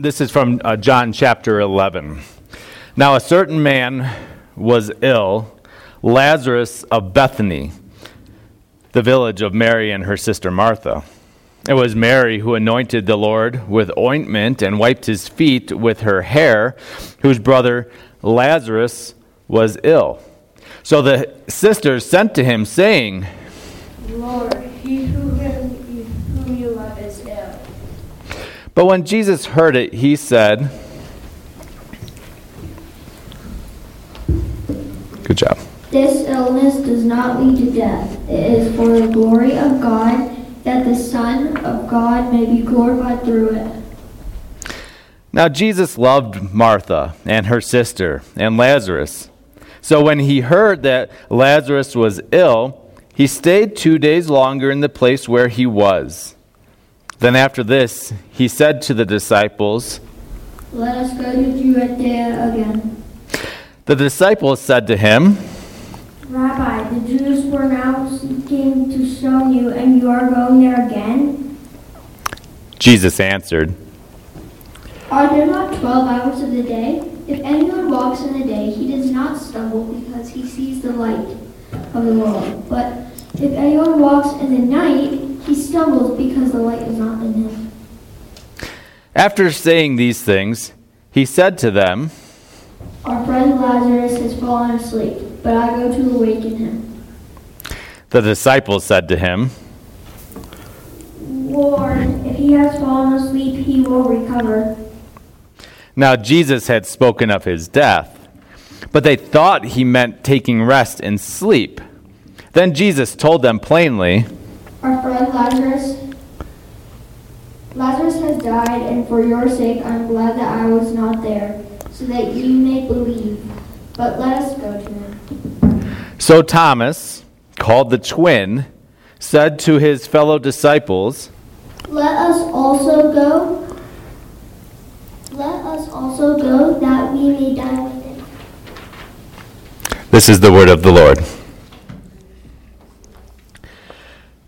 this is from uh, John chapter 11. Now, a certain man was ill, Lazarus of Bethany, the village of Mary and her sister Martha. It was Mary who anointed the Lord with ointment and wiped his feet with her hair, whose brother Lazarus was ill. So the sisters sent to him, saying, Lord, he whom, whom you love is ill. But when Jesus heard it, he said, Good job. This illness does not lead to death. It is for the glory of God, that the Son of God may be glorified through it. Now Jesus loved Martha and her sister and Lazarus. So when he heard that Lazarus was ill, he stayed two days longer in the place where he was. Then after this, he said to the disciples, Let us go to Judea again. The disciples said to him, Rabbi, the Jews were now seeking to stone you, and you are going there again? Jesus answered, Are there not twelve hours of the day? If anyone walks in the day, he does not stumble because he sees the light of the world. But if anyone walks in the night, he stumbles because the light is not in him. After saying these things, he said to them, Our friend Lazarus has fallen asleep, but I go to awaken him. The disciples said to him, Lord, if he has fallen asleep, he will recover. Now Jesus had spoken of his death, but they thought he meant taking rest and sleep. Then Jesus told them plainly, Our friend Lazarus Lazarus has died, and for your sake I am glad that I was not there, so that you may believe. But let us go to him. So Thomas, called the twin, said to his fellow disciples, Let us also go. Let us also go that we may die with him. This is the word of the Lord.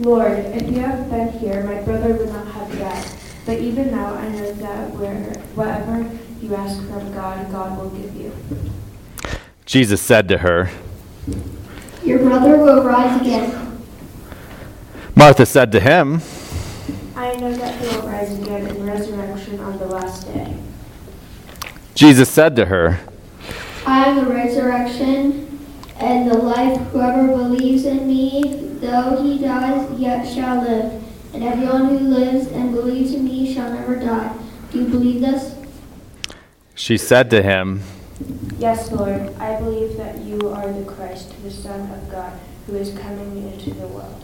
Lord, if you had been here, my brother would not have died. But even now I know that where, whatever you ask from God, God will give you. Jesus said to her, Your brother will rise again. Martha said to him, I know that he will rise again in resurrection on the last day. Jesus said to her, I am the resurrection and the life. Whoever believes in me, though he dies, yet shall live. And everyone who lives and believes in me shall never die. Do you believe this? She said to him, Yes, Lord, I believe that you are the Christ, the Son of God, who is coming into the world.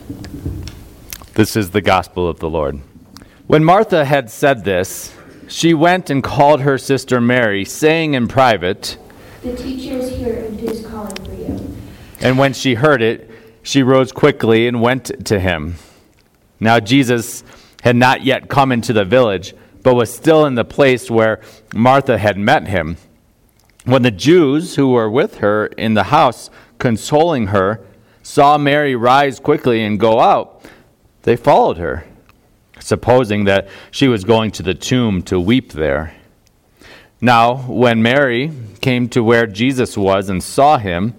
This is the gospel of the Lord. When Martha had said this, she went and called her sister Mary, saying in private, The teacher is here and is calling for you. And when she heard it, she rose quickly and went to him. Now Jesus had not yet come into the village, but was still in the place where Martha had met him. When the Jews who were with her in the house, consoling her, saw Mary rise quickly and go out, they followed her, supposing that she was going to the tomb to weep there. Now, when Mary came to where Jesus was and saw him,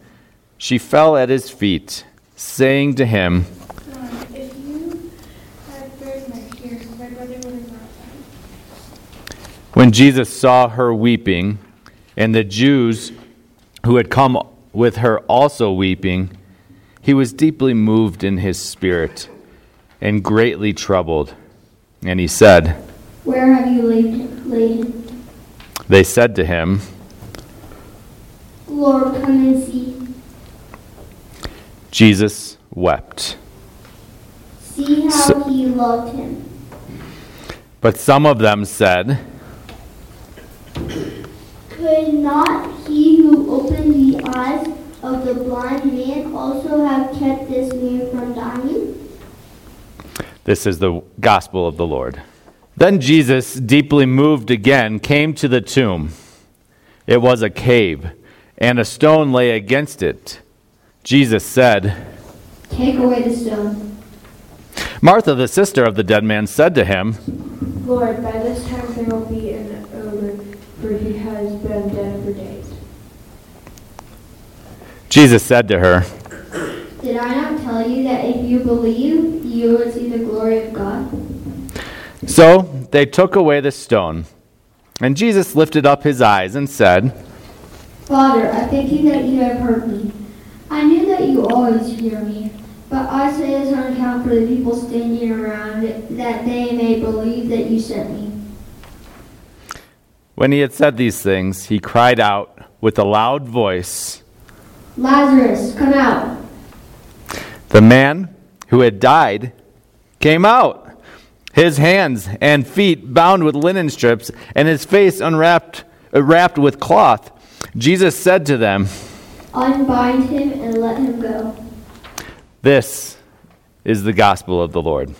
she fell at his feet, saying to him, Lord, if you had buried my here, my brother would have not died. When Jesus saw her weeping, and the Jews who had come with her also weeping, he was deeply moved in his spirit and greatly troubled. And he said, Where have you? Laid him? They said to him, Lord, come and see. Jesus wept. See how So- he loved him. But some of them said, Could not he who opened the eyes of the blind man also have kept this man from dying? This is the gospel of the Lord. Then Jesus, deeply moved again, came to the tomb. It was a cave, and a stone lay against it. Jesus said, Take away the stone. Martha, the sister of the dead man, said to him, Lord, by this time there will be an odor, for he has been dead for days. Jesus said to her, Did I not tell you that if you believe, you will see the glory of God? So they took away the stone. And Jesus lifted up his eyes and said, Father, I thank you that you have heard me. I knew that you always hear me, but I say this on account for the people standing around, that they may believe that you sent me. When he had said these things, he cried out with a loud voice, Lazarus, come out. The man who had died came out, his hands and feet bound with linen strips, and his face unwrapped, wrapped with cloth. Jesus said to them, Unbind him and let him go. This is the gospel of the Lord.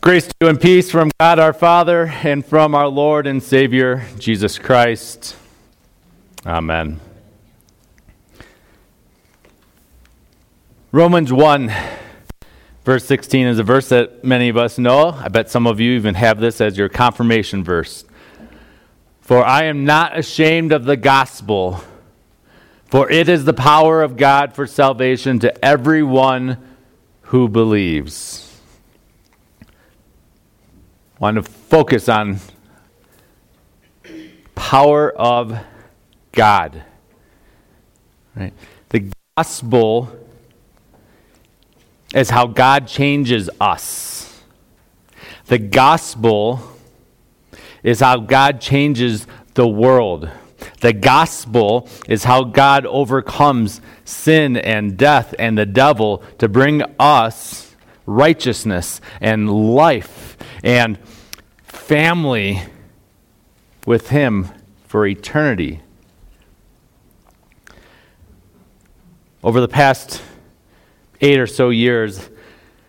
Grace to you and peace from God our Father and from our Lord and Savior, Jesus Christ. Amen. Romans 1, verse 16 is a verse that many of us know. I bet some of you even have this as your confirmation verse. For I am not ashamed of the gospel, for it is the power of God for salvation to everyone who believes. I want to focus on power of God. Right? The gospel is how God changes us. The gospel is how God changes the world. The gospel is how God overcomes sin and death and the devil to bring us righteousness and life and family with Him for eternity. Over the past eight or so years,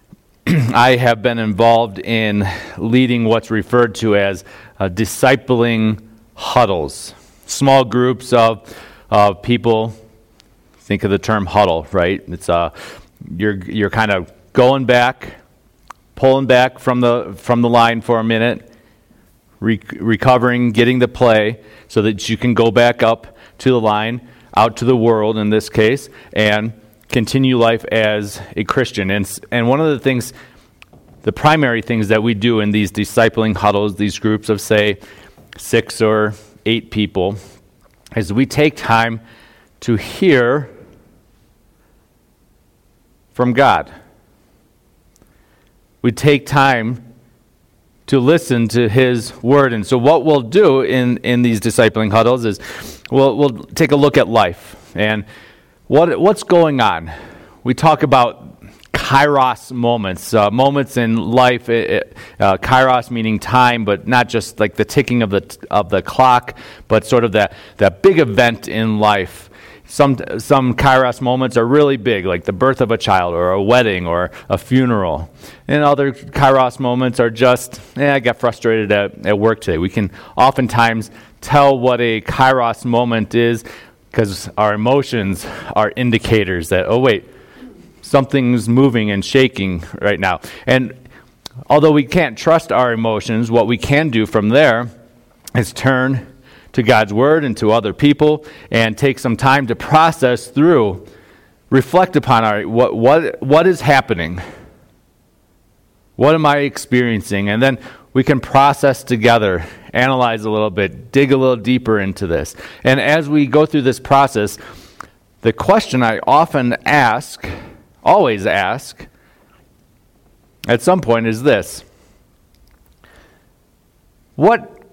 I have been involved in leading what's referred to as uh, discipling huddles, small groups of, of people. Think of the term huddle, right? It's uh, you're you're kind of going back, pulling back from the from the line for a minute, re- recovering, getting the play, so that you can go back up to the line, out to the world in this case, and continue life as a Christian. And, and one of the things, the primary things that we do in these discipling huddles, these groups of, say, six or eight people, is we take time to hear from God. We take time to listen to His Word. And so, what we'll do in, in these discipling huddles is we'll, we'll take a look at life and what, what's going on? We talk about kairos moments, uh, moments in life. It, uh, kairos meaning time, but not just like the ticking of the of the clock, but sort of that that big event in life. Some some kairos moments are really big, like the birth of a child, or a wedding, or a funeral. And other kairos moments are just, eh, I got frustrated at, at work today. We can oftentimes tell what a kairos moment is because our emotions are indicators that, oh, wait, something's moving and shaking right now. And although we can't trust our emotions, what we can do from there is turn to God's Word and to other people and take some time to process through, reflect upon our, what, what, what is happening. What am I experiencing? And then we can process together, analyze a little bit, dig a little deeper into this. And as we go through this process, the question I often ask, always ask, at some point is this What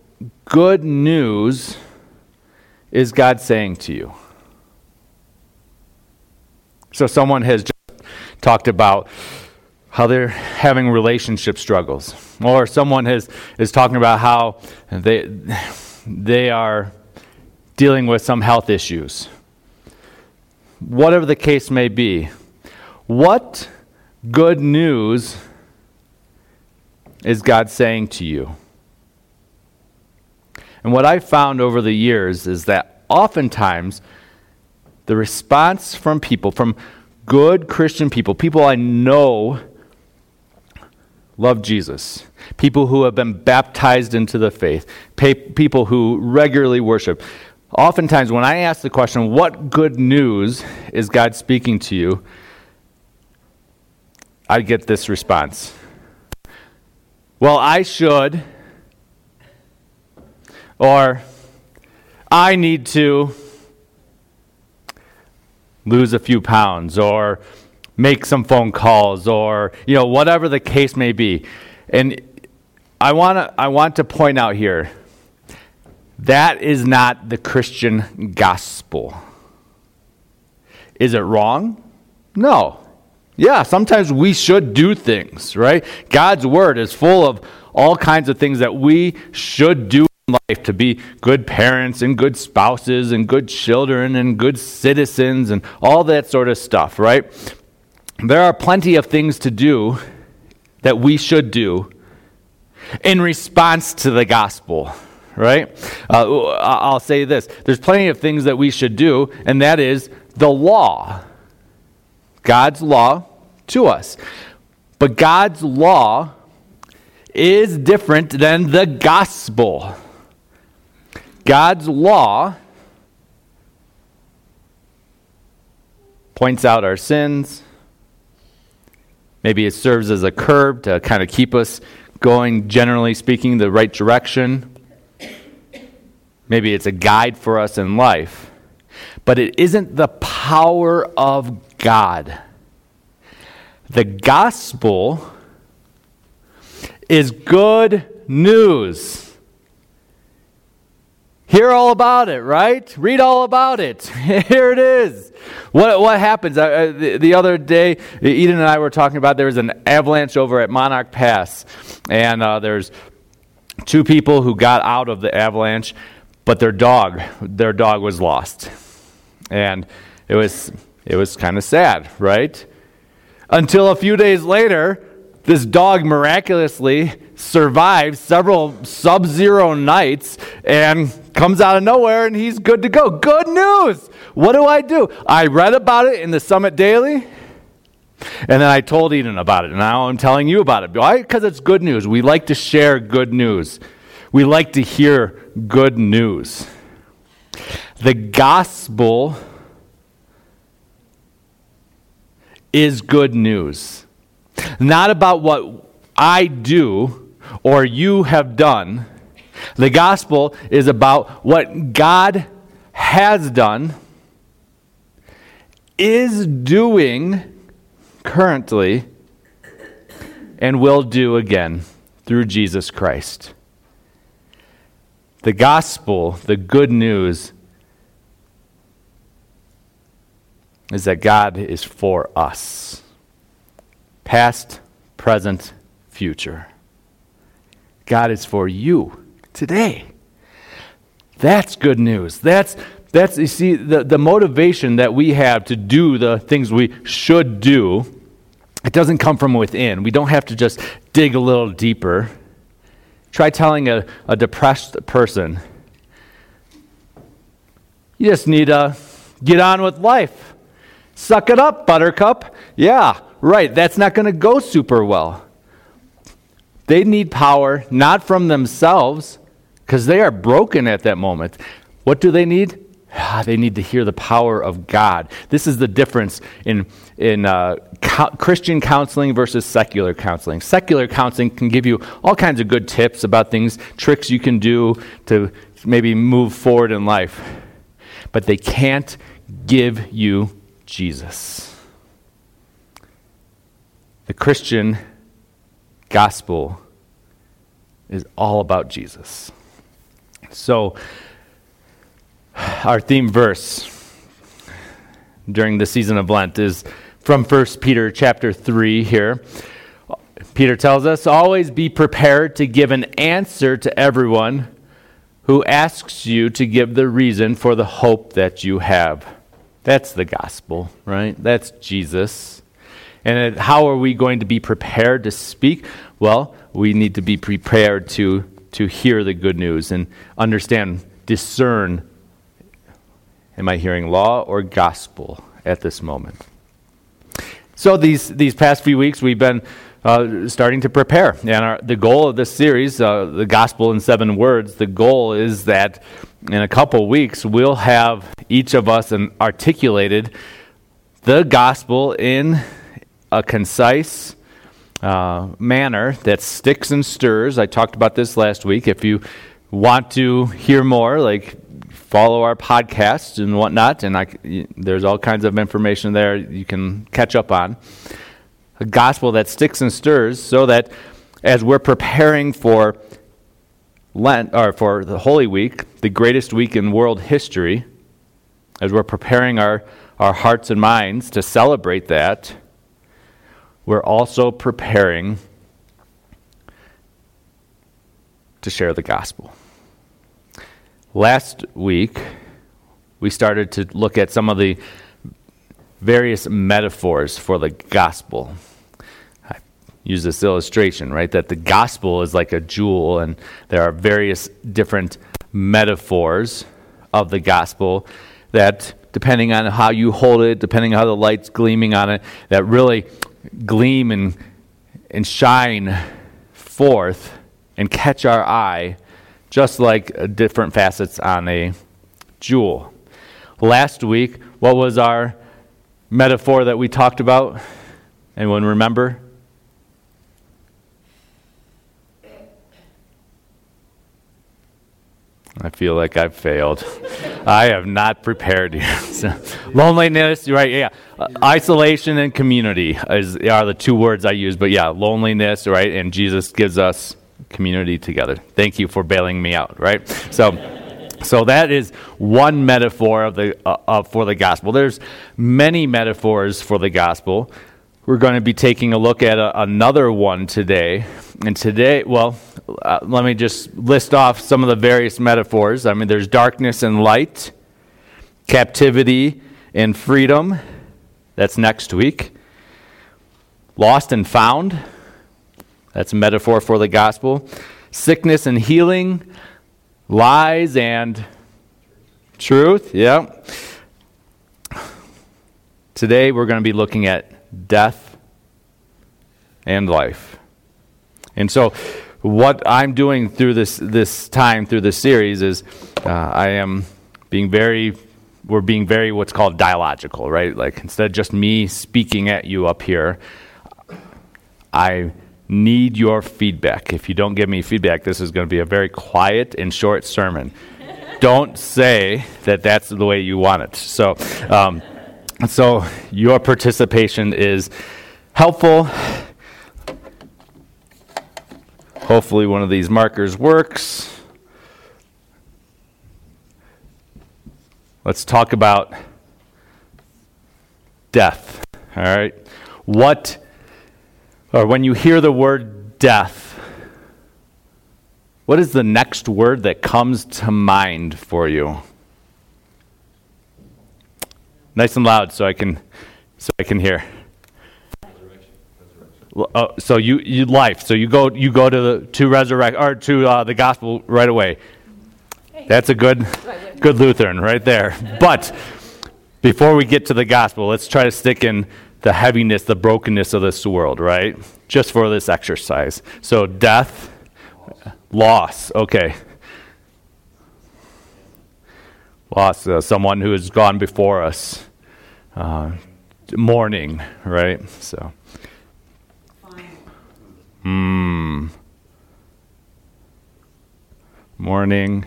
good news is God saying to you? So, someone has just talked about how they're having relationship struggles. Or someone has, is talking about how they, they are dealing with some health issues. Whatever the case may be, what good news is God saying to you? And what I've found over the years is that oftentimes the response from people, from good Christian people, people I know love Jesus, people who have been baptized into the faith, people who regularly worship. Oftentimes, when I ask the question, What good news is God speaking to you? I get this response. Well, I should, or I need to lose a few pounds, or make some phone calls or you know whatever the case may be. And i want to i want to point out here that is not the christian gospel. Is it wrong? No yeah sometimes we should do things right? God's word is full of all kinds of things that we should do in life to be good parents and good spouses and good children and good citizens and all that sort of stuff right? There are plenty of things to do that we should do in response to the gospel, right? Uh, I'll say this. There's plenty of things that we should do, and that is the law, God's law to us. But God's law is different than the gospel. God's law points out our sins Maybe it serves as a curb to kind of keep us going, generally speaking, the right direction. Maybe it's a guide for us in life. But it isn't the power of God. The gospel is good news. Hear all about it, right? Read all about it. Here it is. What, what happens? Uh, the, the, other day, Eden and I were talking about there was an avalanche over at Monarch Pass, and uh, there's two people who got out of the avalanche, but their dog, their dog was lost, and it was it was kind of sad, right? Until a few days later, this dog miraculously survives several sub zero nights and comes out of nowhere and he's good to go. Good news! What do I do? I read about it in the Summit Daily. And then I told Eden about it, now I'm telling you about it. Why? Because it's good news. We like to share good news. We like to hear good news. The gospel is good news. Not about what I do or you have done. The gospel is about what God has done, is doing currently, and will do again through Jesus Christ. The gospel, the good news, is that God is for us past, present, future. God is for you today. That's good news. That's that's you see the, the motivation that we have to do the things we should do, it doesn't come from within. We don't have to just dig a little deeper. Try telling a, a depressed person, you just need to get on with life. Suck it up, buttercup. Yeah, right. That's not going to go super well. They need power not from themselves, because they are broken at that moment. What do they need? Ah, they need to hear the power of God. This is the difference in, in uh, co- Christian counseling versus secular counseling. Secular counseling can give you all kinds of good tips about things, tricks you can do to maybe move forward in life, but they can't give you Jesus. The Christian gospel is all about Jesus. So, our theme verse during the season of Lent is from 1 Peter chapter 3 here. Peter tells us, always be prepared to give an answer to everyone who asks you to give the reason for the hope that you have. That's the gospel, right? That's Jesus. And how are we going to be prepared to speak? Well, we need to be prepared to, to hear the good news and understand, discern am I hearing law or gospel at this moment? So, these, these past few weeks, we've been uh, starting to prepare. And our, the goal of this series, uh, the gospel in seven words, the goal is that in a couple weeks we'll have each of us an articulated the gospel in a concise uh, manner that sticks and stirs. I talked about this last week. If you want to hear more, like follow our podcast and whatnot, and I, there's all kinds of information there you can catch up on a gospel that sticks and stirs so that as we're preparing for Lent or for the Holy Week, the greatest week in world history, as we're preparing our, our hearts and minds to celebrate that, we're also preparing to share the gospel. Last week, we started to look at some of the various metaphors for the gospel. I use this illustration, right? That the gospel is like a jewel, and there are various different metaphors of the gospel that, depending on how you hold it, depending on how the light's gleaming on it, that really gleam and, and shine forth and catch our eye, just like different facets on a jewel. Last week, what was our metaphor that we talked about? Anyone remember? I feel like I've failed. I have not prepared you. loneliness, right? Yeah. Uh, isolation and community is, are the two words I use. But yeah, loneliness, right? And Jesus gives us community together. Thank you for bailing me out, right? So. So that is one metaphor of the, uh, uh, for the gospel. There's many metaphors for the gospel. We're going to be taking a look at a, another one today. And today, well, uh, let me just list off some of the various metaphors. I mean, there's darkness and light, captivity and freedom. That's next week. Lost and found. That's a metaphor for the gospel. Sickness and healing lies and truth. Yeah. Today we're going to be looking at death and life. And so, what I'm doing through this this time through this series is uh, I am being very we're being very what's called dialogical, right? Like instead of just me speaking at you up here, I need your feedback. If you don't give me feedback, this is going to be a very quiet and short sermon. don't say that that's the way you want it. So, um, so your participation is helpful. Hopefully, one of these markers works. Let's talk about death. All right. What or when you hear the word death, what is the next word that comes to mind for you? Nice and loud so I can so I can hear. Oh, so you, you life. So you go you go to the to resurrect or to uh, the gospel right away. That's a good good Lutheran right there. But before we get to the gospel, let's try to stick in the heaviness, the brokenness of this world, right? Just for this exercise. So, death, loss, okay. Loss, uh, someone who has gone before us. Uh, mourning, right? So, hmm. Mourning.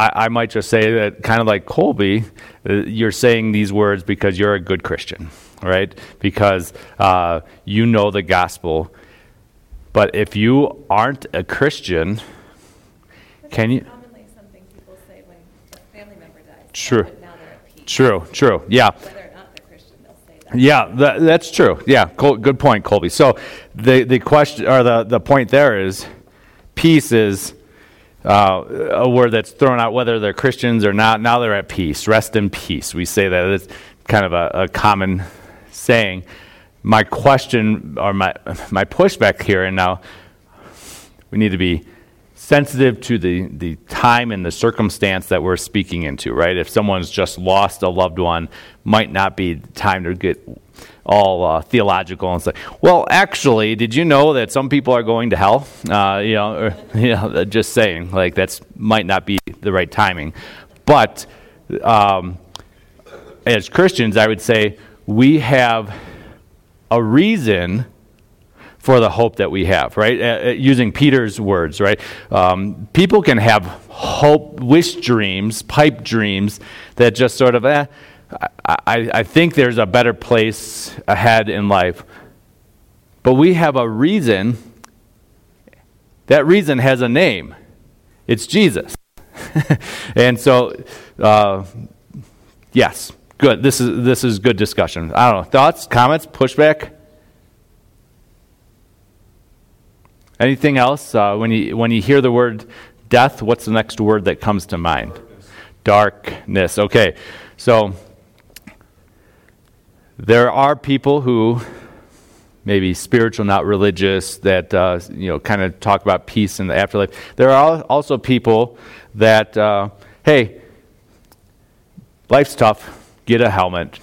I, I might just say that kind of like Colby, uh, you're saying these words because you're a good Christian, right? Because uh, you know the gospel. But if you aren't a Christian, can you? Commonly, something people say when a family member dies. True. But now they're at peace. True, true. Yeah. Whether or not they're Christian, they'll say. Yeah, that, that's true. Yeah, Col- good point, Colby. So the the question or the the point there is, peace is uh, a word that's thrown out whether they're Christians or not. Now they're at peace. Rest in peace. We say that it's kind of a, a common saying. My question or my my pushback here, and now we need to be sensitive to the, the time and the circumstance that we're speaking into, right? If someone's just lost a loved one, might not be time to get all uh, theological and say, well, actually, did you know that some people are going to hell? Uh, you know, or, you know, just saying, like that's might not be the right timing. But um, as Christians, I would say we have a reason for the hope that we have, right? Uh, uh, using Peter's words, right? Um, people can have hope, wish dreams, pipe dreams that just sort of, eh, I, I, think there's a better place ahead in life. But we have a reason. That reason has a name. It's Jesus. and so, uh, yes, good. This is this is good discussion. I don't know. Thoughts, comments, pushback. Anything else? Uh, when, you, when you hear the word death, what's the next word that comes to mind? Darkness. Darkness. Okay, so there are people who maybe spiritual, not religious, that uh, you know kind of talk about peace in the afterlife. There are also people that, uh, hey, life's tough. Get a helmet.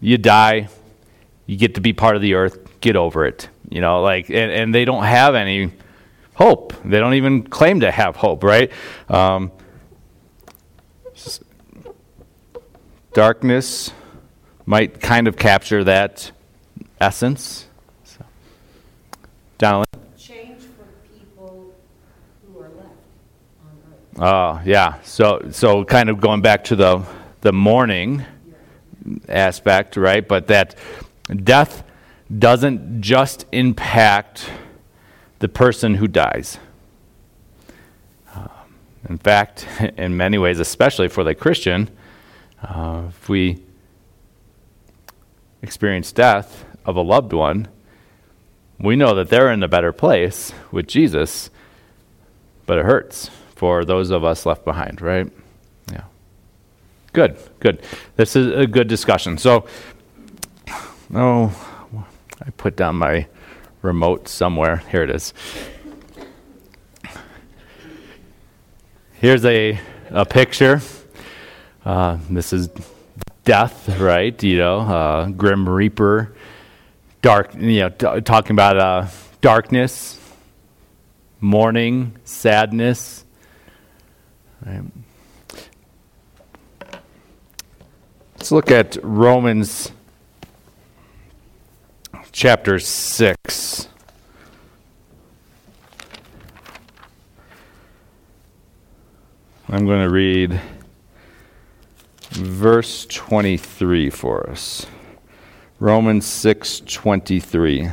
You die. You get to be part of the earth. Get over it. You know, like, and, and they don't have any hope. They don't even claim to have hope, right? Um, darkness might kind of capture that essence. So. Donald? Change for people who are left on earth. Oh, yeah. So, so kind of going back to the, the mourning aspect, right? But that death doesn't just impact the person who dies. Uh, in fact, in many ways, especially for the Christian, uh, if we experience death of a loved one, we know that they're in a better place with Jesus, but it hurts for those of us left behind, right? Yeah. Good, good. This is a good discussion. So, oh, I put down my remote somewhere. Here it is. Here's a, a picture. Uh, this is death, right? You know, uh, Grim Reaper, dark, you know, talking about uh, darkness, mourning, sadness. Right? Let's look at Romans chapter 6. I'm going to read verse 23 for us. Romans 6:23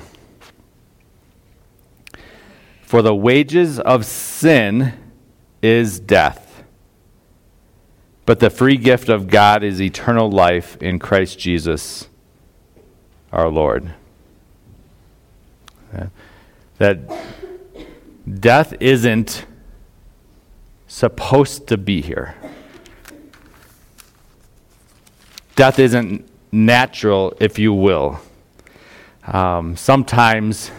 For the wages of sin is death but the free gift of God is eternal life in Christ Jesus our Lord that death isn't supposed to be here. Death isn't natural, if you will. Um, sometimes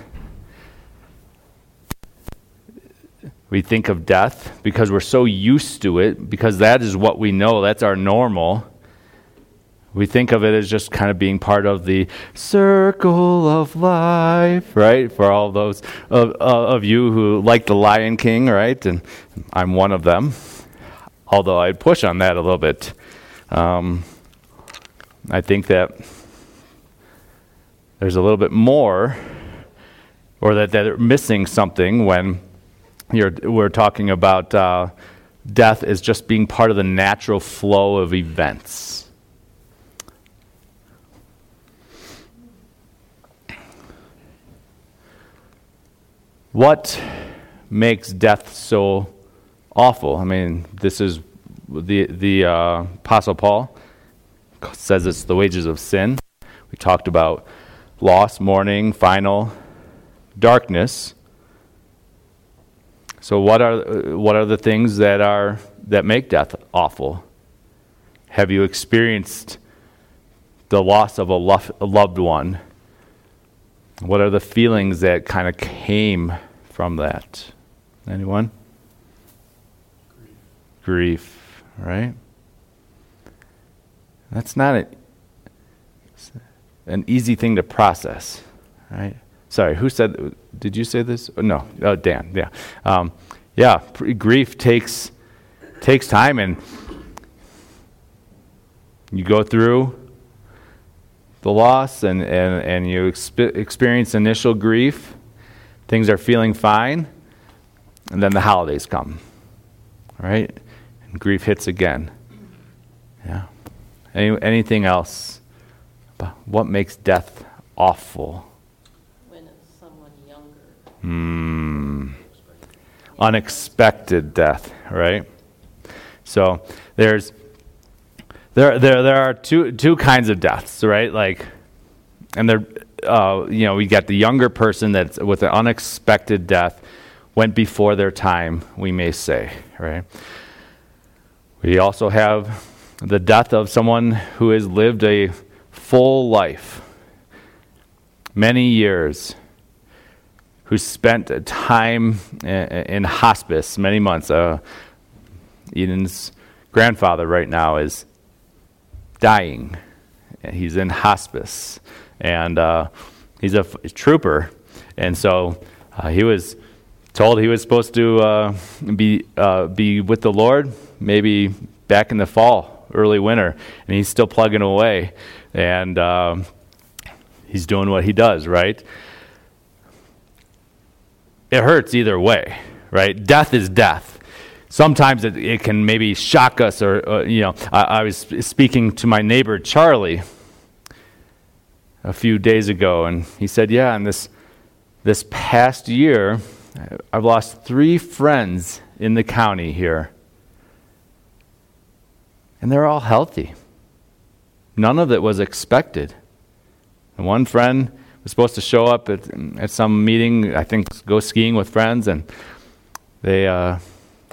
we think of death because we're so used to it, because that is what we know, that's our normal. We think of it as just kind of being part of the circle of life, right? For all those of, of you who like The Lion King, right? And I'm one of them, although I'd push on that a little bit. Um, I think that there's a little bit more, or that they're missing something when You're, we're talking about uh, death as just being part of the natural flow of events. What makes death so awful? I mean, this is the, the uh, Apostle Paul says it's the wages of sin. We talked about loss, mourning, final darkness. So what are what are the things that are that make death awful? Have you experienced the loss of a, lo- a loved one? What are the feelings that kind of came from that? Anyone? Grief. Grief, right? That's not a, an easy thing to process, right? Sorry, who said? Did you say this? Oh, no, oh, Dan. Yeah, um, yeah. Grief takes takes time, and you go through the loss, and and and you exp- experience initial grief. Things are feeling fine, and then the holidays come, right? And grief hits again. Yeah. Any, anything else? What makes death awful? When it's someone younger. Hmm. Unexpected death, right? So there's there there there are two two kinds of deaths, right? Like, and they're uh, you know we got the younger person that's with an unexpected death went before their time, we may say, right? We also have the death of someone who has lived a full life, many years, who spent time in hospice many months. Uh, Eden's grandfather right now is dying. He's in hospice, and uh, he's a, f- trooper, and so uh, he was told he was supposed to uh, be uh, be with the Lord maybe back in the fall, early winter, and he's still plugging away, and um, he's doing what he does, right? It hurts either way, right? Death is death. Sometimes it, it can maybe shock us, or, uh, you know, I, I was speaking to my neighbor Charlie a few days ago, and he said, "Yeah, in this this past year, I've lost three friends in the county here, and they're all healthy. None of it was expected. And one friend was supposed to show up at, at some meeting, I think, go skiing with friends, and they uh,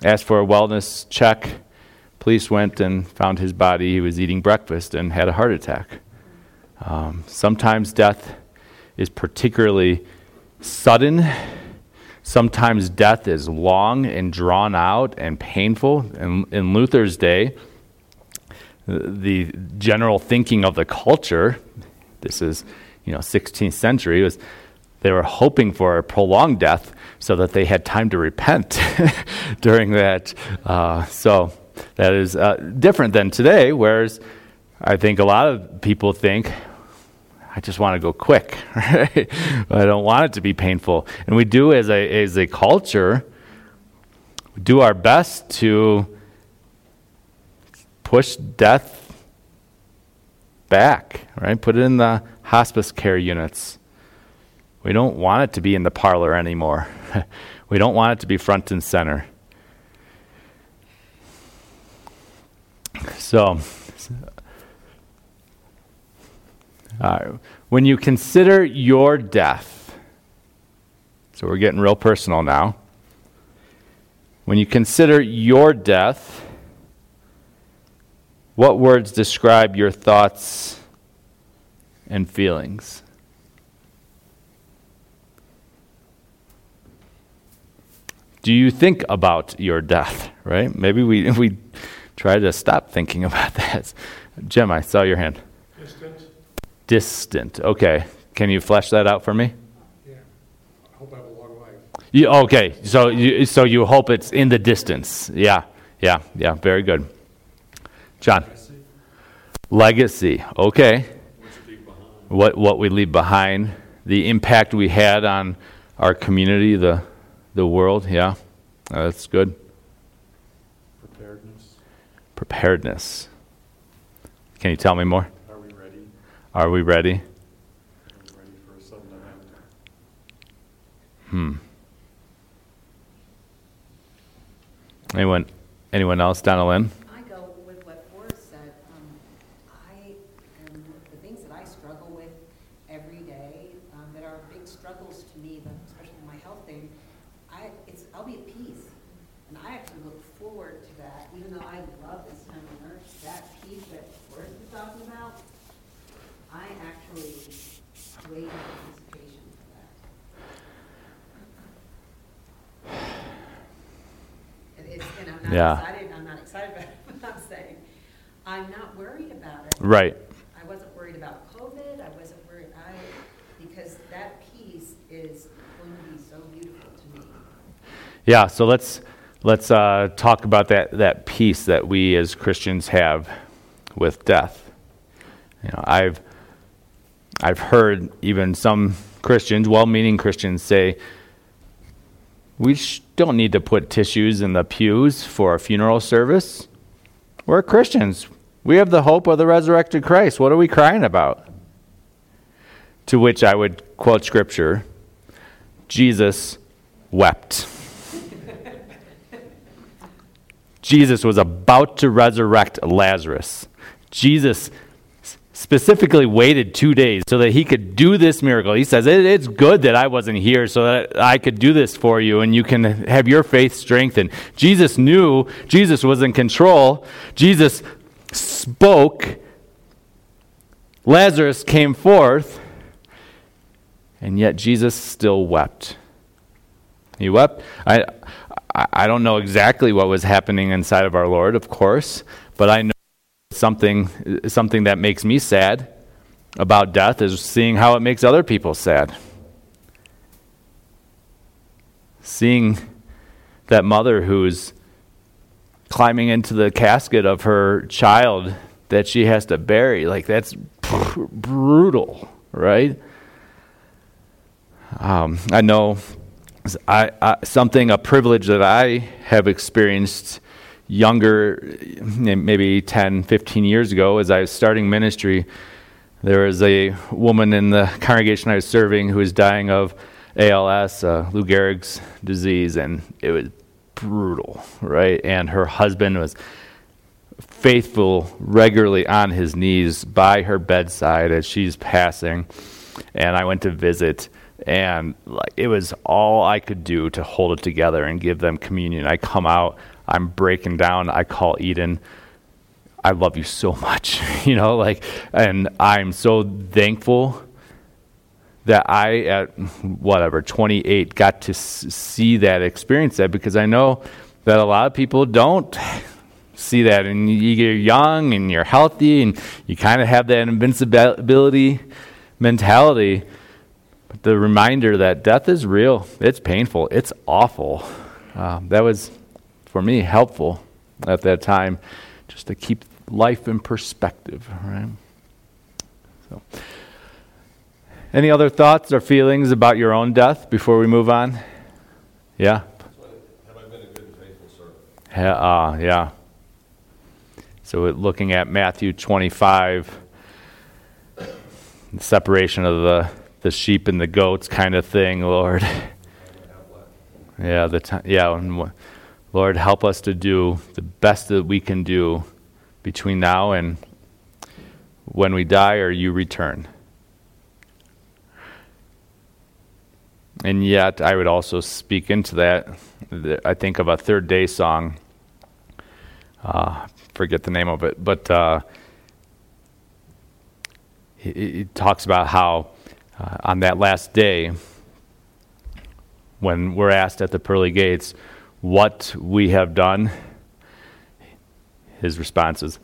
asked for a wellness check. Police went and found his body. He was eating breakfast and had a heart attack. Um, sometimes death is particularly sudden. Sometimes death is long and drawn out and painful. In, in Luther's day, the general thinking of the culture, this is, you know, 16th century, was they were hoping for a prolonged death so that they had time to repent during that. Uh, so that is uh, different than today, whereas I think a lot of people think, I just want to go quick. Right? I don't want it to be painful. And we do, as a, as a culture, do our best to push death back, right? Put it in the hospice care units. We don't want it to be in the parlor anymore. we don't want it to be front and center. So, uh, when you consider your death, so we're getting real personal now. When you consider your death, what words describe your thoughts and feelings? Do you think about your death, right? Maybe we, we try to stop thinking about that. Jim, I saw your hand. Distant? Distant. Okay. Can you flesh that out for me? Yeah. I hope I have a long life. You, okay. So you, so you hope it's in the distance. Yeah. Yeah. Yeah. Very good. John. Legacy. Okay. What what we leave behind, the impact we had on our community, the the world. Yeah. Uh, that's good. Preparedness. Preparedness. Can you tell me more? Are we ready? Are we ready? Are we ready for a sudden event? Hmm. Anyone? Anyone else, Donalyn? I go with what Forrest said. Um, I am, the things that I struggle with every day, um, that are big struggles to me, but especially my health thing, I, it's, I'll be at peace. And I actually look forward to that, even though I love this time on earth, that peace that Forrest was talking about, I actually wait in anticipation for that. And it's, and I'm not Yeah. excited, I'm not excited about it, but I'm saying, I'm not worried about it. Right. I wasn't worried about COVID, I wasn't worried, I, because that peace is going to be so beautiful to me. Yeah. So let's let's uh, talk about that that peace that we as Christians have with death. You know, I've I've heard even some Christians, well-meaning Christians, say we sh- don't need to put tissues in the pews for a funeral service. We're Christians. We have the hope of the resurrected Christ. What are we crying about? To which I would quote scripture Jesus wept. Jesus was about to resurrect Lazarus. Jesus specifically waited two days so that he could do this miracle. He says, It's good that I wasn't here so that I could do this for you and you can have your faith strengthened. Jesus knew Jesus was in control. Jesus spoke. Lazarus came forth, and yet Jesus still wept. He wept. I, I don't know exactly what was happening inside of our Lord, of course, but I know something something that makes me sad about death is seeing how it makes other people sad. Seeing that mother who's climbing into the casket of her child that she has to bury, like that's brutal, right? Um, I know I, I, something, a privilege that I have experienced younger, maybe 10, 15 years ago, as I was starting ministry. There was a woman in the congregation I was serving who was dying of ALS, uh, Lou Gehrig's disease, and it was brutal, right? And her husband was faithful, regularly on his knees by her bedside as she's passing. And I went to visit and like it was all I could do to hold it together and give them communion. I come out, I'm breaking down. I call Eden. I love you so much, you know, like, and I'm so thankful that I, at whatever, 28, got to see that, experience that, because I know that a lot of people don't see that. And you're young and you're healthy and you kind of have that invincibility mentality. The reminder that death is real, it's painful, it's awful. Uh, that was, for me, helpful at that time just to keep life in perspective, right? So, any other thoughts or feelings about your own death before we move on? Yeah? Have I been a good and faithful servant? Yeah, uh, yeah. So, looking at Matthew 25, the separation of the, the sheep and the goats kind of thing, Lord. Yeah, the ti yeah, and Lord, help us to do the best that we can do between now and when we die or you return. And yet, I would also speak into that. I think of a third day song. Uh, forget the name of it, but uh, it talks about how uh, on that last day, when we're asked at the pearly gates what we have done, his response is,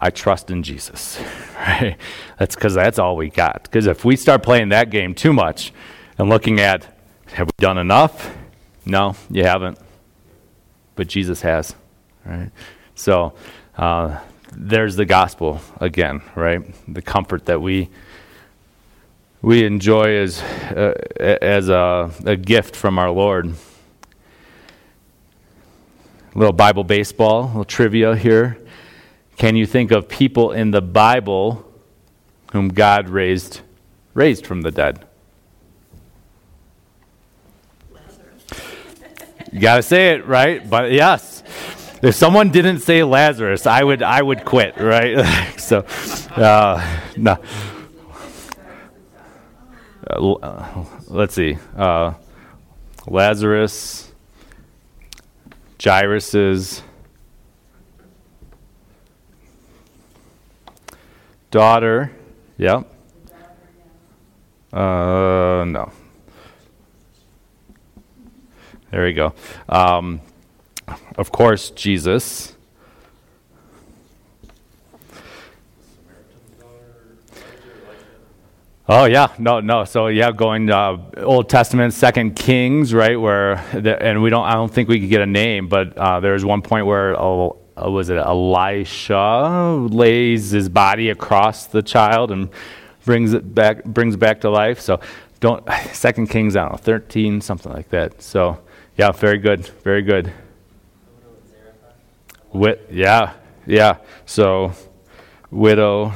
I trust in Jesus. right? That's because that's all we got. Because if we start playing that game too much and looking at, have we done enough? No, you haven't. But Jesus has. Right? So uh, there's the gospel again, right? The comfort that we we enjoy as uh, as a, a gift from our Lord. A little Bible baseball, a little trivia here. Can you think of people in the Bible whom God raised raised from the dead? Lazarus. You got to say it, right? But yes. If someone didn't say Lazarus, I would I would quit, right? so uh, no. Uh, let's see. Uh, Lazarus, Jairus's daughter. Yep. Uh, no. There we go. Um, of course, Jesus. Oh yeah, no, no. So yeah, going uh, Old Testament, Second Kings, right? Where the, and we don't, I don't think we could get a name, but uh, one point where uh, was it Elisha lays his body across the child and brings it back, brings back to life. So don't Second Kings, I don't know, thirteen, something like that. So yeah, very good, very good. Wit, yeah, yeah. So widow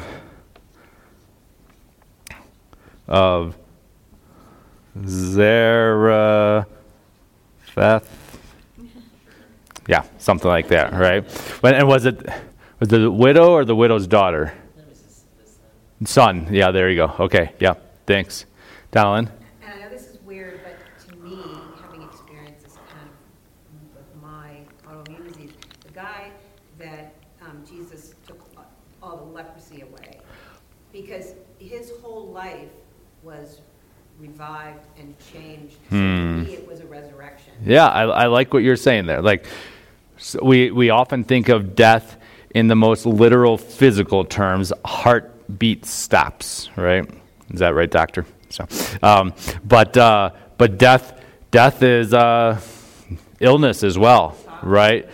of Zarephath. Yeah, something like that, right? But, and was it was the widow or the widow's daughter? Son. Yeah, there you go. Okay. Yeah. Thanks, Dallin. And I know this is weird, but to me, having experienced this kind of my autoimmune disease, the guy that um, Jesus took all the leprosy away, because his whole life was revived and changed. So Hmm. it was a resurrection. Yeah, I, I like what you're saying there. Like, so we we often think of death in the most literal physical terms. Heartbeat stops, right? Is that right, doctor? So, um, but uh, but death death is uh, illness as well, right?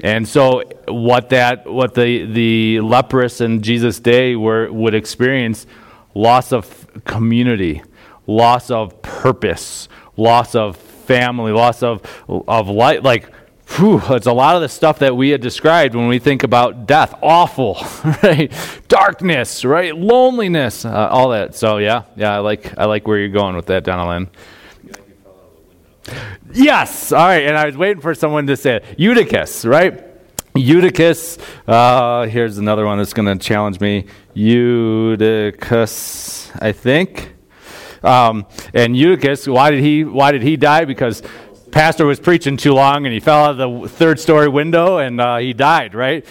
And so what that what the the leprous in Jesus' day were would experience loss of community, loss of purpose, loss of family, loss of of light like whew, it's a lot of the stuff that we had described when we think about death. Awful, right? Darkness, right? Loneliness, uh, all that. So yeah, yeah, I like I like where you're going with that, Donaldin. Yes. All right. And I was waiting for someone to say it. Eutychus, right? Eutychus. Uh, here's another one that's going to challenge me. Eutychus, I think. Um, and Eutychus, why did he? Why did he die? Because pastor was preaching too long, and he fell out of the third story window, and uh, he died. Right.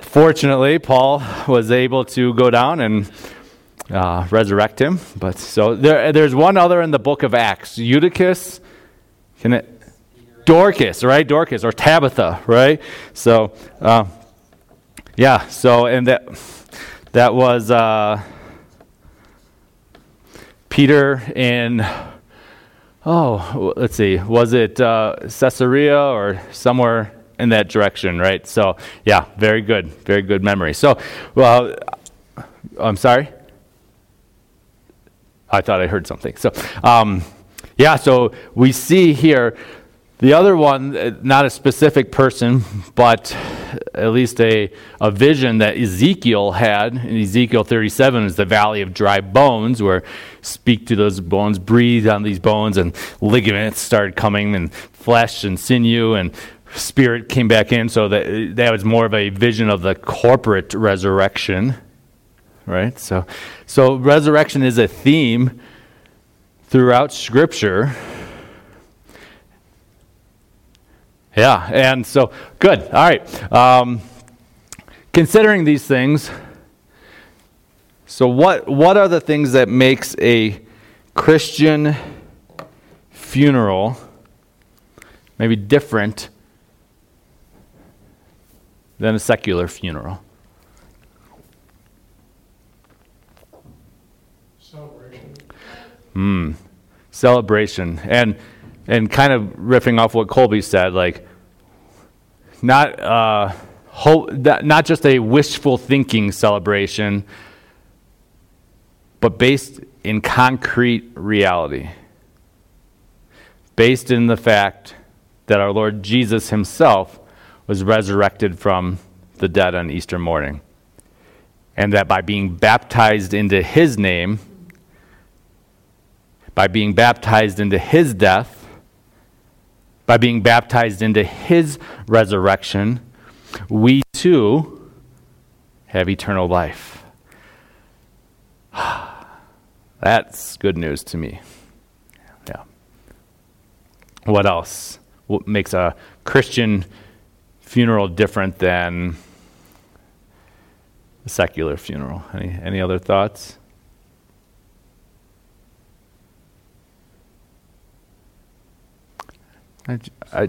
Fortunately, Paul was able to go down and uh, resurrect him. But so there, there's one other in the book of Acts. Eutychus. Can it? Dorcas, right? Dorcas or Tabitha, right? So, uh, yeah. So, and that that was uh, Peter in. Oh, let's see. Was it uh, Caesarea or somewhere in that direction, right? So, yeah, very good, very good memory. So, well, I'm sorry. I thought I heard something. So, um, yeah, so we see here the other one, uh, not a specific person, but at least a, a vision that Ezekiel had. In Ezekiel 37 is the valley of dry bones, where speak to those bones, breathe on these bones, and ligaments started coming, and flesh and sinew, and spirit came back in. So that, that was more of a vision of the corporate resurrection, right? So, so resurrection is a theme throughout Scripture. Yeah, and so good. All right. Um, considering these things, so what what are the things that makes a Christian funeral maybe different than a secular funeral? Celebration. Hmm. Celebration. And and kind of riffing off what Colby said, like not uh, hope, not just a wishful thinking celebration, but based in concrete reality, based in the fact that our Lord Jesus Himself was resurrected from the dead on Easter morning. And that by being baptized into his name, by being baptized into his death, by being baptized into his resurrection, we too have eternal life. That's good news to me. Yeah. What else? What makes a Christian funeral different than a secular funeral? Any, any other thoughts? I, I,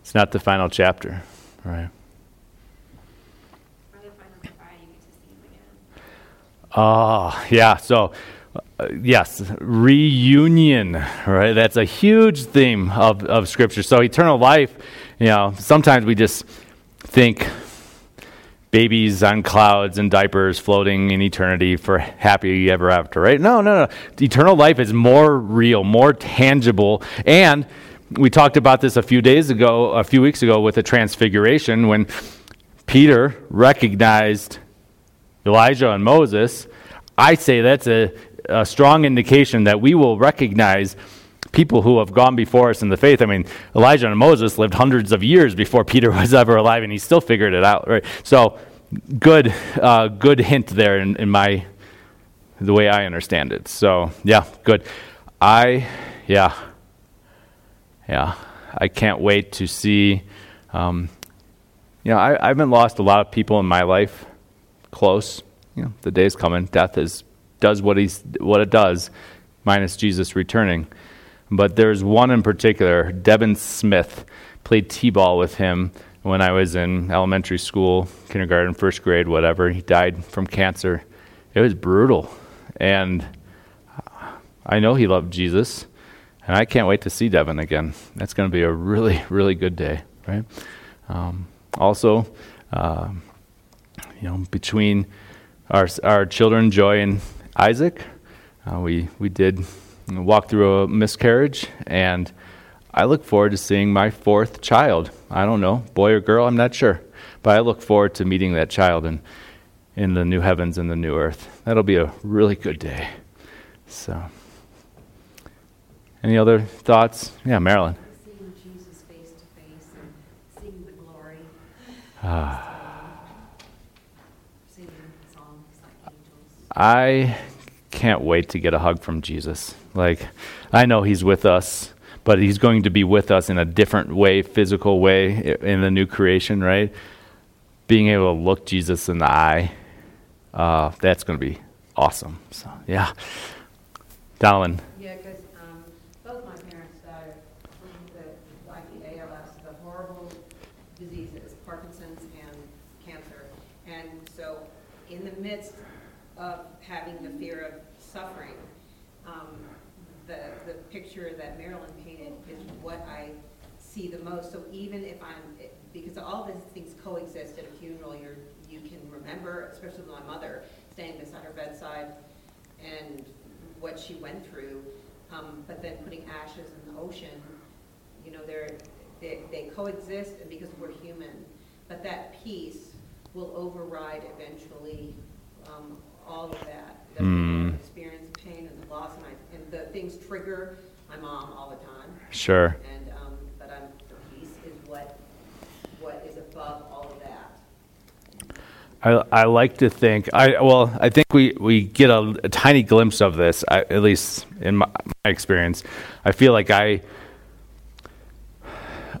it's not the final chapter, right? Oh, yeah. So, uh, yes, reunion, right? That's a huge theme of, of Scripture. So, eternal life, you know, sometimes we just think babies on clouds and diapers floating in eternity for happy ever after, right? No, no, no. Eternal life is more real, more tangible. And we talked about this a few days ago, a few weeks ago with the transfiguration when Peter recognized Elijah and Moses, I say that's a, a, strong indication that we will recognize people who have gone before us in the faith. I mean, Elijah and Moses lived hundreds of years before Peter was ever alive, and he still figured it out. Right? So, good, uh, good hint there in, in my the way I understand it. So, yeah, good. I, yeah, yeah, I can't wait to see. Um, you know, I, I haven't lost a lot of people in my life close. You know, the day's coming. Death is does what he's what it does, minus Jesus returning. But there's one in particular, Devin Smith. Played t-ball with him when I was in elementary school, kindergarten, first grade, whatever. He died from cancer. It was brutal, and I know he loved Jesus, and I can't wait to see Devin again. That's going to be a really, really good day, right? Um, also. Uh, you know, between our our children, Joy and Isaac, uh, we we did walk through a miscarriage, and I look forward to seeing my fourth child. I don't know, boy or girl, I'm not sure, but I look forward to meeting that child in in the new heavens and the new earth. That'll be a really good day. So, any other thoughts? Yeah, Marilyn. Seeing Jesus face to face and seeing the glory. Ah. I can't wait to get a hug from Jesus. Like, I know He's with us, but He's going to be with us in a different way, physical way, in the new creation, right? Being able to look Jesus in the eye, uh, that's going to be awesome. So, yeah. Donald. Yeah, because um, both my parents died from the, like the ALS, the horrible diseases, Parkinson's and cancer. And so, in the midst of having the fear of suffering, um, the, the picture that Marilyn painted is what I see the most. So even if I'm, because all these things coexist at a funeral, you're, you can remember, especially my mother, standing beside her bedside and what she went through, um, but then putting ashes in the ocean, you know, they're, they, they coexist because we're human. But that peace will override eventually um, all of that. The Mm. experience of pain and the loss, and, I, and the things trigger my mom all the time. Sure. And um, but I'm, the peace is what what is above all of that. I, I like to think I well I think we, we get a, a tiny glimpse of this I, at least in my, my experience. I feel like I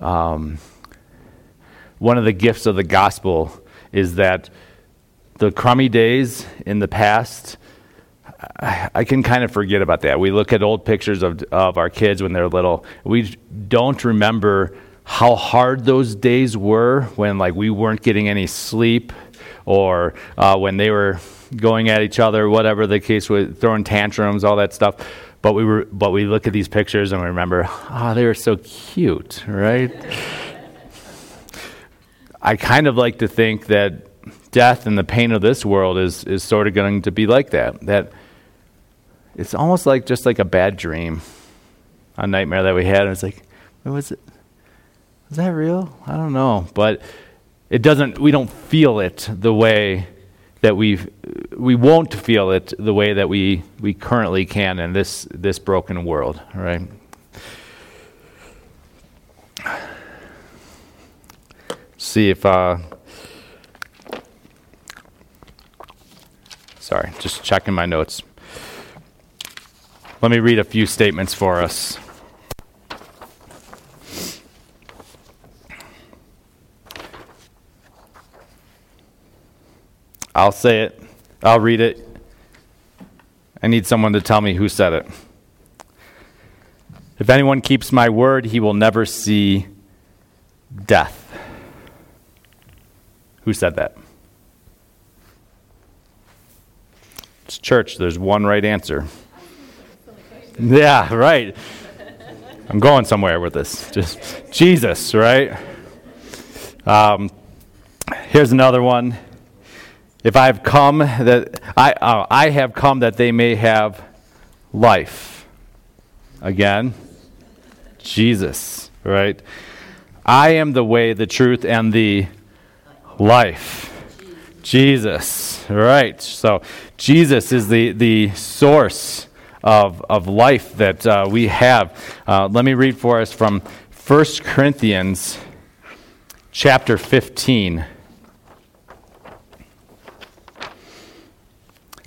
um, one of the gifts of the gospel is that the crummy days in the past I, I can kind of forget about that. We look at old pictures of of our kids when they're little. We don't remember how hard those days were when like we weren't getting any sleep or uh, when they were going at each other, whatever the case was, throwing tantrums, all that stuff. But we were, but we look at these pictures and we remember, oh, they were so cute, right? I kind of like to think that death and the pain of this world is is sort of going to be like that. That it's almost like just like a bad dream, a nightmare that we had. And it's like, what was it? is that real? I don't know. But it doesn't, we don't feel it the way that we we won't feel it the way that we, we currently can in this, this broken world, right? See if, uh, sorry, just checking my notes. Let me read a few statements for us. I'll say it. I'll read it. I need someone to tell me who said it. If anyone keeps my word, he will never see death. Who said that? It's church. There's one right answer. Yeah, right. I'm going somewhere with this. Just Jesus, right? Um, here's another one. If I have come that I, uh, I have come that they may have life. Again, Jesus, right? I am the way, the truth, and the life. Jesus, right? So Jesus is the, the source of, of life that uh, we have. Uh, let me read for us from 1 Corinthians chapter 15.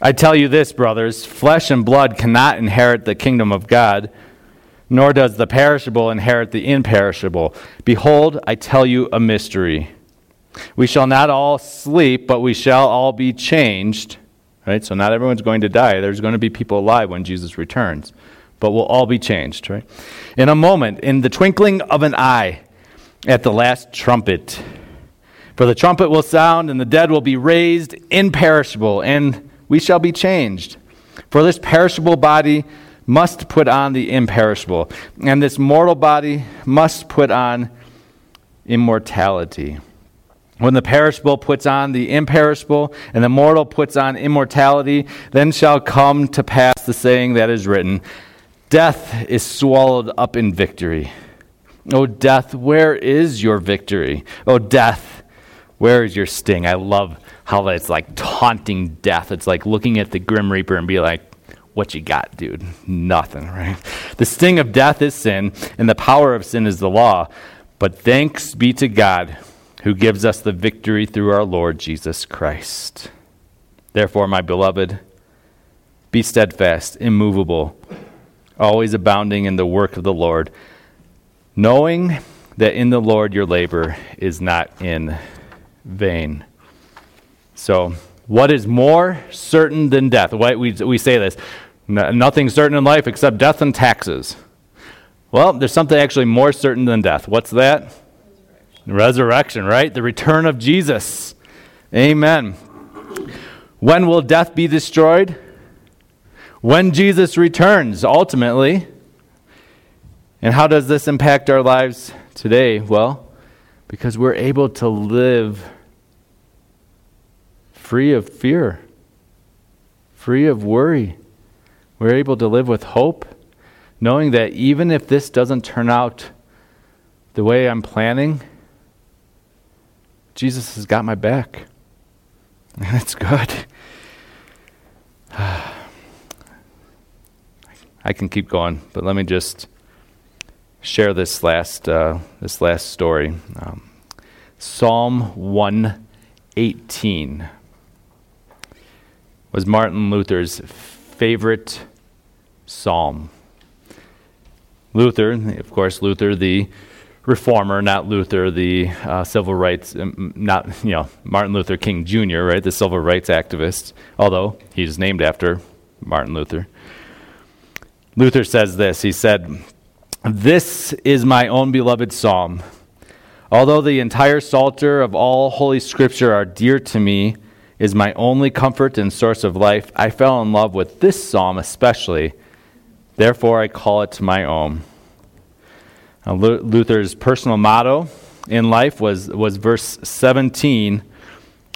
I tell you this, brothers flesh and blood cannot inherit the kingdom of God, nor does the perishable inherit the imperishable. Behold, I tell you a mystery. We shall not all sleep, but we shall all be changed. Right? So not everyone's going to die. There's going to be people alive when Jesus returns. But we'll all be changed, right? In a moment, in the twinkling of an eye, at the last trumpet. For the trumpet will sound, and the dead will be raised imperishable, and we shall be changed. For this perishable body must put on the imperishable, and this mortal body must put on immortality. When the perishable puts on the imperishable, and the mortal puts on immortality, then shall come to pass the saying that is written Death is swallowed up in victory. O death, where is your victory? O death, where is your sting? I love how it's like taunting death. It's like looking at the Grim Reaper and be like, what you got, dude? Nothing, right? The sting of death is sin, and the power of sin is the law. But thanks be to God who gives us the victory through our Lord Jesus Christ. Therefore, my beloved, be steadfast, immovable, always abounding in the work of the Lord, knowing that in the Lord your labor is not in vain. So, what is more certain than death? Why we, we say this. Nothing certain in life except death and taxes. Well, there's something actually more certain than death. What's that? Resurrection, right? The return of Jesus. Amen. When will death be destroyed? When Jesus returns, ultimately. And how does this impact our lives today? Well, because we're able to live free of fear, free of worry. We're able to live with hope, knowing that even if this doesn't turn out the way I'm planning, Jesus has got my back. That's good. I can keep going, but let me just share this last uh, this last story. Um, Psalm one eighteen was Martin Luther's favorite psalm. Luther, of course, Luther the reformer, not Luther the uh, civil rights, um, not you know Martin Luther King Jr. Right, the civil rights activist. Although he's named after Martin Luther. Luther says this. He said, "This is my own beloved psalm. Although the entire psalter of all holy Scripture are dear to me." is my only comfort and source of life, I fell in love with this psalm especially. Therefore, I call it my own. Luther's personal motto in life was, was verse 17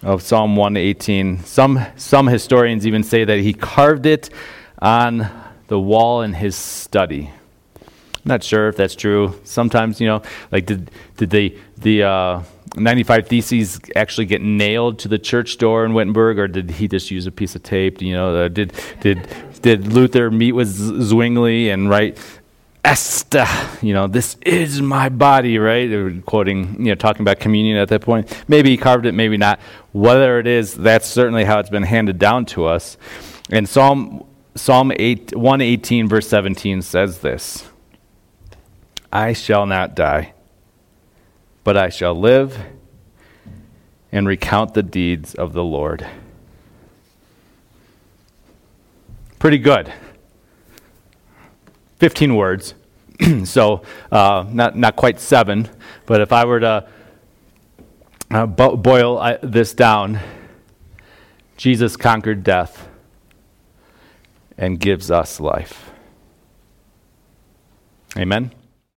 of Psalm 118. Some, some historians even say that he carved it on the wall in his study. Not sure if that's true. Sometimes, you know, like did did the the uh, 95 Theses actually get nailed to the church door in Wittenberg, or did he just use a piece of tape? You know, uh, did did did Luther meet with Zwingli and write Est, you know, this is my body, right? They were quoting, you know, talking about communion at that point. Maybe he carved it, maybe not. Whether it is, that's certainly how it's been handed down to us. And Psalm Psalm 8, 118, verse 17 says this I shall not die, but I shall live and recount the deeds of the Lord. Pretty good. 15 words. so uh, not, not quite seven, but if I were to uh, bo- boil I, this down, Jesus conquered death and gives us life. Amen?